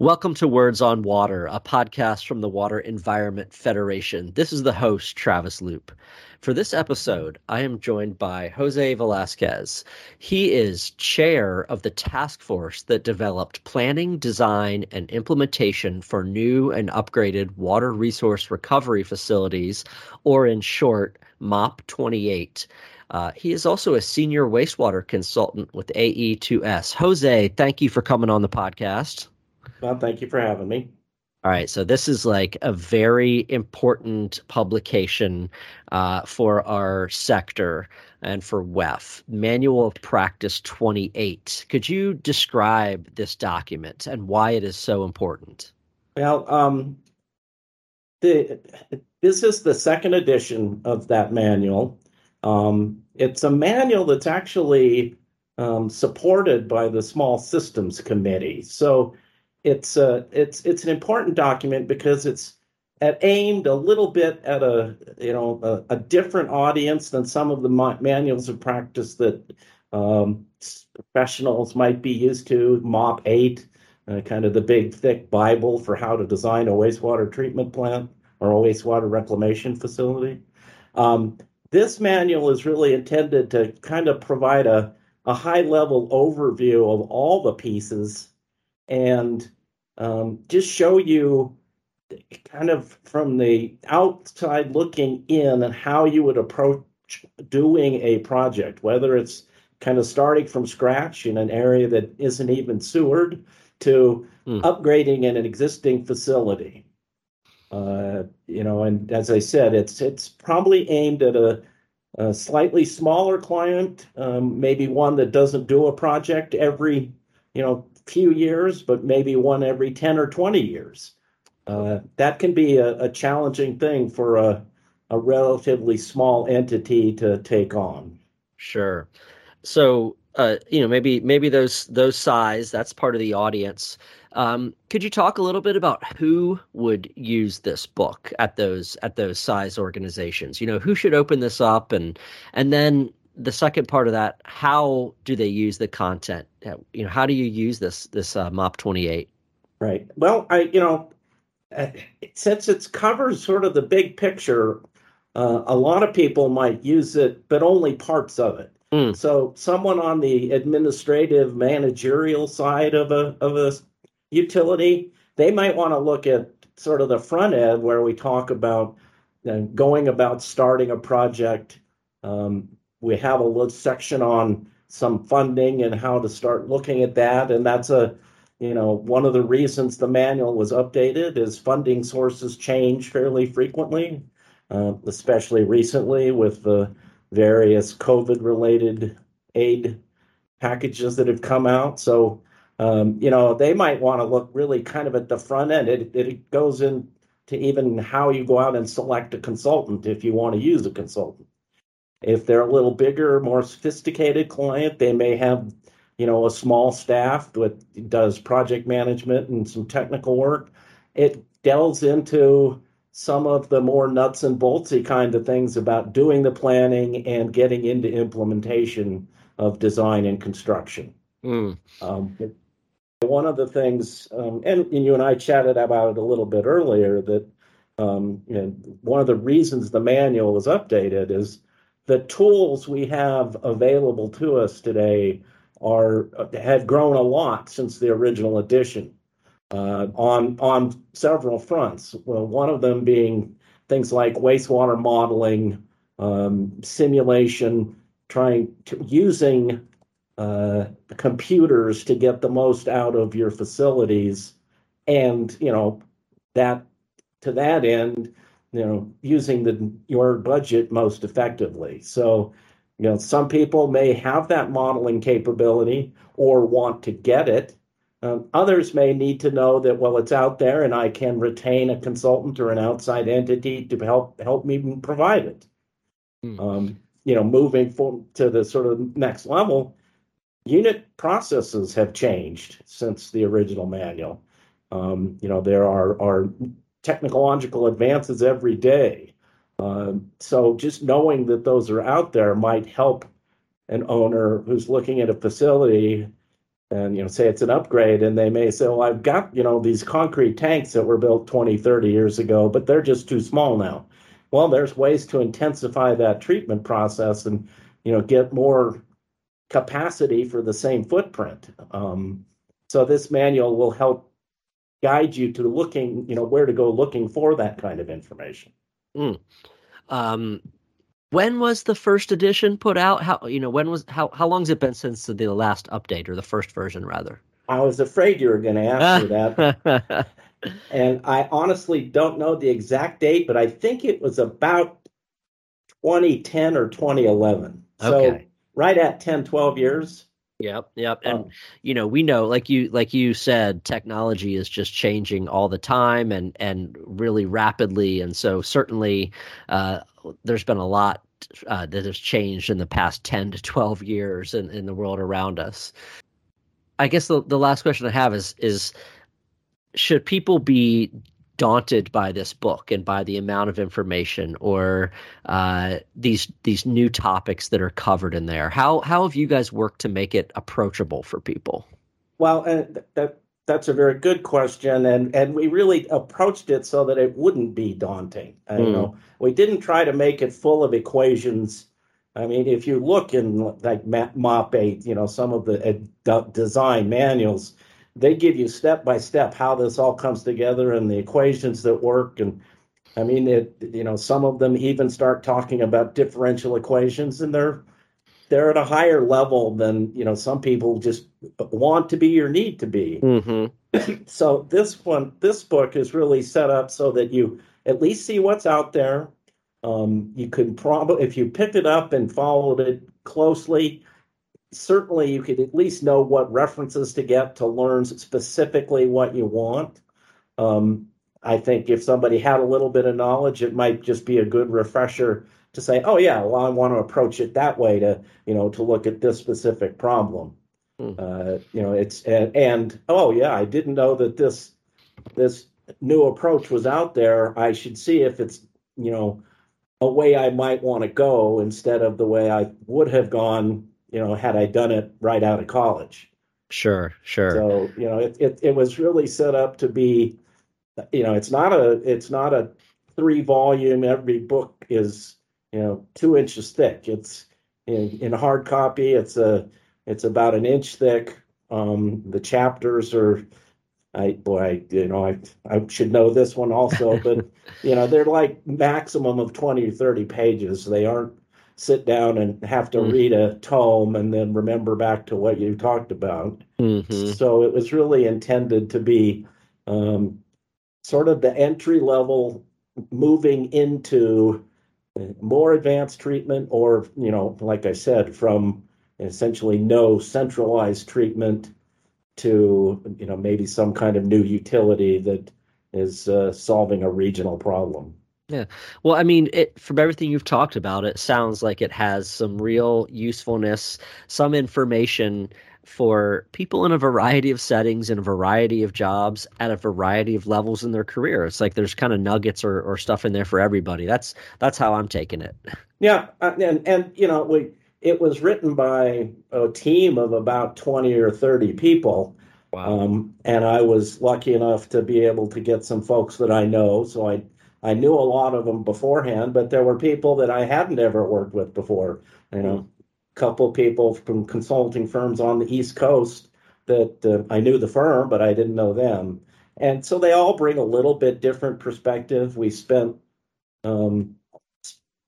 Welcome to Words on Water, a podcast from the Water Environment Federation. This is the host, Travis Loop. For this episode, I am joined by Jose Velasquez. He is chair of the task force that developed planning, design, and implementation for new and upgraded water resource recovery facilities, or in short, MOP 28. Uh, he is also a senior wastewater consultant with AE2S. Jose, thank you for coming on the podcast. Well, thank you for having me. All right, so this is like a very important publication uh, for our sector and for WEF, Manual of Practice 28. Could you describe this document and why it is so important? Well, um, the, this is the second edition of that manual. Um, it's a manual that's actually um, supported by the Small Systems Committee. So it's uh, it's it's an important document because it's at aimed a little bit at a you know a, a different audience than some of the manuals of practice that um, professionals might be used to. MOP eight, uh, kind of the big thick Bible for how to design a wastewater treatment plant or a wastewater reclamation facility. Um, this manual is really intended to kind of provide a, a high level overview of all the pieces and um, just show you kind of from the outside looking in and how you would approach doing a project, whether it's kind of starting from scratch in an area that isn't even sewered to mm. upgrading in an existing facility. Uh, you know, and as I said, it's it's probably aimed at a, a slightly smaller client, um, maybe one that doesn't do a project every you know few years, but maybe one every 10 or 20 years. Uh, that can be a, a, challenging thing for a, a relatively small entity to take on. Sure. So, uh, you know, maybe maybe those those size that's part of the audience. Um, could you talk a little bit about who would use this book at those at those size organizations? You know, who should open this up, and and then the second part of that, how do they use the content? You know, how do you use this this uh, MOP twenty eight? Right. Well, I you know, uh, since it covers sort of the big picture, uh, a lot of people might use it, but only parts of it. Mm. So, someone on the administrative managerial side of a of a utility, they might want to look at sort of the front end where we talk about uh, going about starting a project. Um, we have a little section on some funding and how to start looking at that. And that's a you know one of the reasons the manual was updated is funding sources change fairly frequently uh, especially recently with the various covid related aid packages that have come out. So um, you know they might want to look really kind of at the front end. It, it goes into even how you go out and select a consultant if you want to use a consultant if they're a little bigger, more sophisticated client, they may have, you know, a small staff that does project management and some technical work. It delves into some of the more nuts and boltsy kind of things about doing the planning and getting into implementation of design and construction. Mm. Um, one of the things, um, and, and, you and I chatted about it a little bit earlier, that um, you know, one of the reasons the manual was updated is the tools we have available to us today are have grown a lot since the original edition uh, on on several fronts. Well, one of them being things like wastewater modeling, um, simulation, trying to, using uh, computers to get the most out of your facilities, and you know that to that end you know using the your budget most effectively. So you know some people may have that modeling capability or want to get it. Um, others may need to know that well it's out there and i can retain a consultant or an outside entity to help help me provide it. Mm. um, you know moving forward to the sort of next level unit processes have changed since the original manual. Um, you know there are are technological advances every day. Um, so just knowing that those are out there might help an owner who's looking at a facility and you know say it's an upgrade and they may say well i've got you know these concrete tanks that were built 20 30 years ago but they're just too small now well there's ways to intensify that treatment process and you know get more capacity for the same footprint um, so this manual will help guide you to looking you know where to go looking for that kind of information mm. um, when was the first edition put out? How you know when was how how long has it been since the last update or the first version rather? I was afraid you were going to ask me that, and I honestly don't know the exact date, but I think it was about 2010 or 2011. Okay. So right at 10, 12 years. Yep, yep. And um, you know, we know like you like you said technology is just changing all the time and and really rapidly and so certainly uh there's been a lot uh, that has changed in the past 10 to 12 years in, in the world around us. I guess the, the last question I have is is should people be daunted by this book and by the amount of information or uh, these these new topics that are covered in there? How how have you guys worked to make it approachable for people? Well, uh, that that's a very good question, and and we really approached it so that it wouldn't be daunting. Mm. You know, we didn't try to make it full of equations. I mean, if you look in like MOP 8, you know, some of the uh, design manuals, they give you step by step how this all comes together and the equations that work. And I mean, it, you know, some of them even start talking about differential equations, and they're they're at a higher level than you know some people just want to be or need to be. Mm-hmm. so this one, this book is really set up so that you at least see what's out there. Um, you could probably, if you picked it up and followed it closely, certainly you could at least know what references to get to learn specifically what you want. Um, I think if somebody had a little bit of knowledge, it might just be a good refresher to say, oh yeah, well I want to approach it that way to you know to look at this specific problem. Hmm. Uh, you know, it's and, and oh yeah, I didn't know that this this new approach was out there. I should see if it's you know a way I might want to go instead of the way I would have gone. You know, had I done it right out of college. Sure, sure. So you know, it it, it was really set up to be. You know, it's not a it's not a three volume. Every book is you know two inches thick. It's in, in hard copy. It's a it's about an inch thick. Um, the chapters are I boy, I, you know, I I should know this one also, but you know, they're like maximum of twenty or thirty pages. They aren't sit down and have to mm read a tome and then remember back to what you talked about. Mm-hmm. So it was really intended to be um, sort of the entry level moving into more advanced treatment, or, you know, like I said, from essentially no centralized treatment to, you know, maybe some kind of new utility that is uh, solving a regional problem. Yeah. Well, I mean, it, from everything you've talked about, it sounds like it has some real usefulness, some information for people in a variety of settings in a variety of jobs at a variety of levels in their career. It's like there's kind of nuggets or, or stuff in there for everybody. That's that's how I'm taking it. Yeah, uh, and and you know we it was written by a team of about twenty or thirty people. Wow. Um, and I was lucky enough to be able to get some folks that I know. So I I knew a lot of them beforehand, but there were people that I hadn't ever worked with before. You know, couple people from consulting firms on the East Coast that uh, I knew the firm, but I didn't know them. And so they all bring a little bit different perspective. We spent um,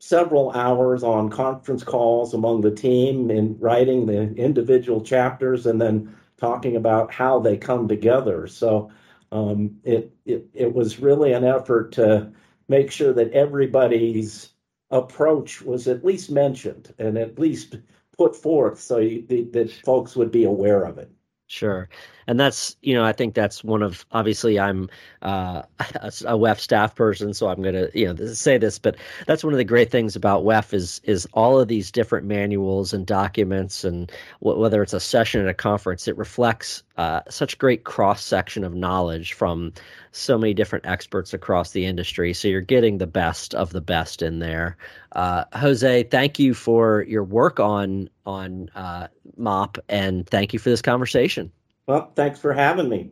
several hours on conference calls among the team in writing the individual chapters and then talking about how they come together. So um, it, it it was really an effort to make sure that everybody's approach was at least mentioned and at least put forth so you, that folks would be aware of it. Sure. And that's you know I think that's one of obviously I'm uh, a, WEF staff person, so I'm going to you know say this, but that's one of the great things about WEF is is all of these different manuals and documents, and w- whether it's a session at a conference, it reflects uh, such great cross section of knowledge from so many different experts across the industry. So you're getting the best of the best in there. Uh, Jose, thank you for your work on on uh, MOP, and thank you for this conversation. Well, thanks for having me.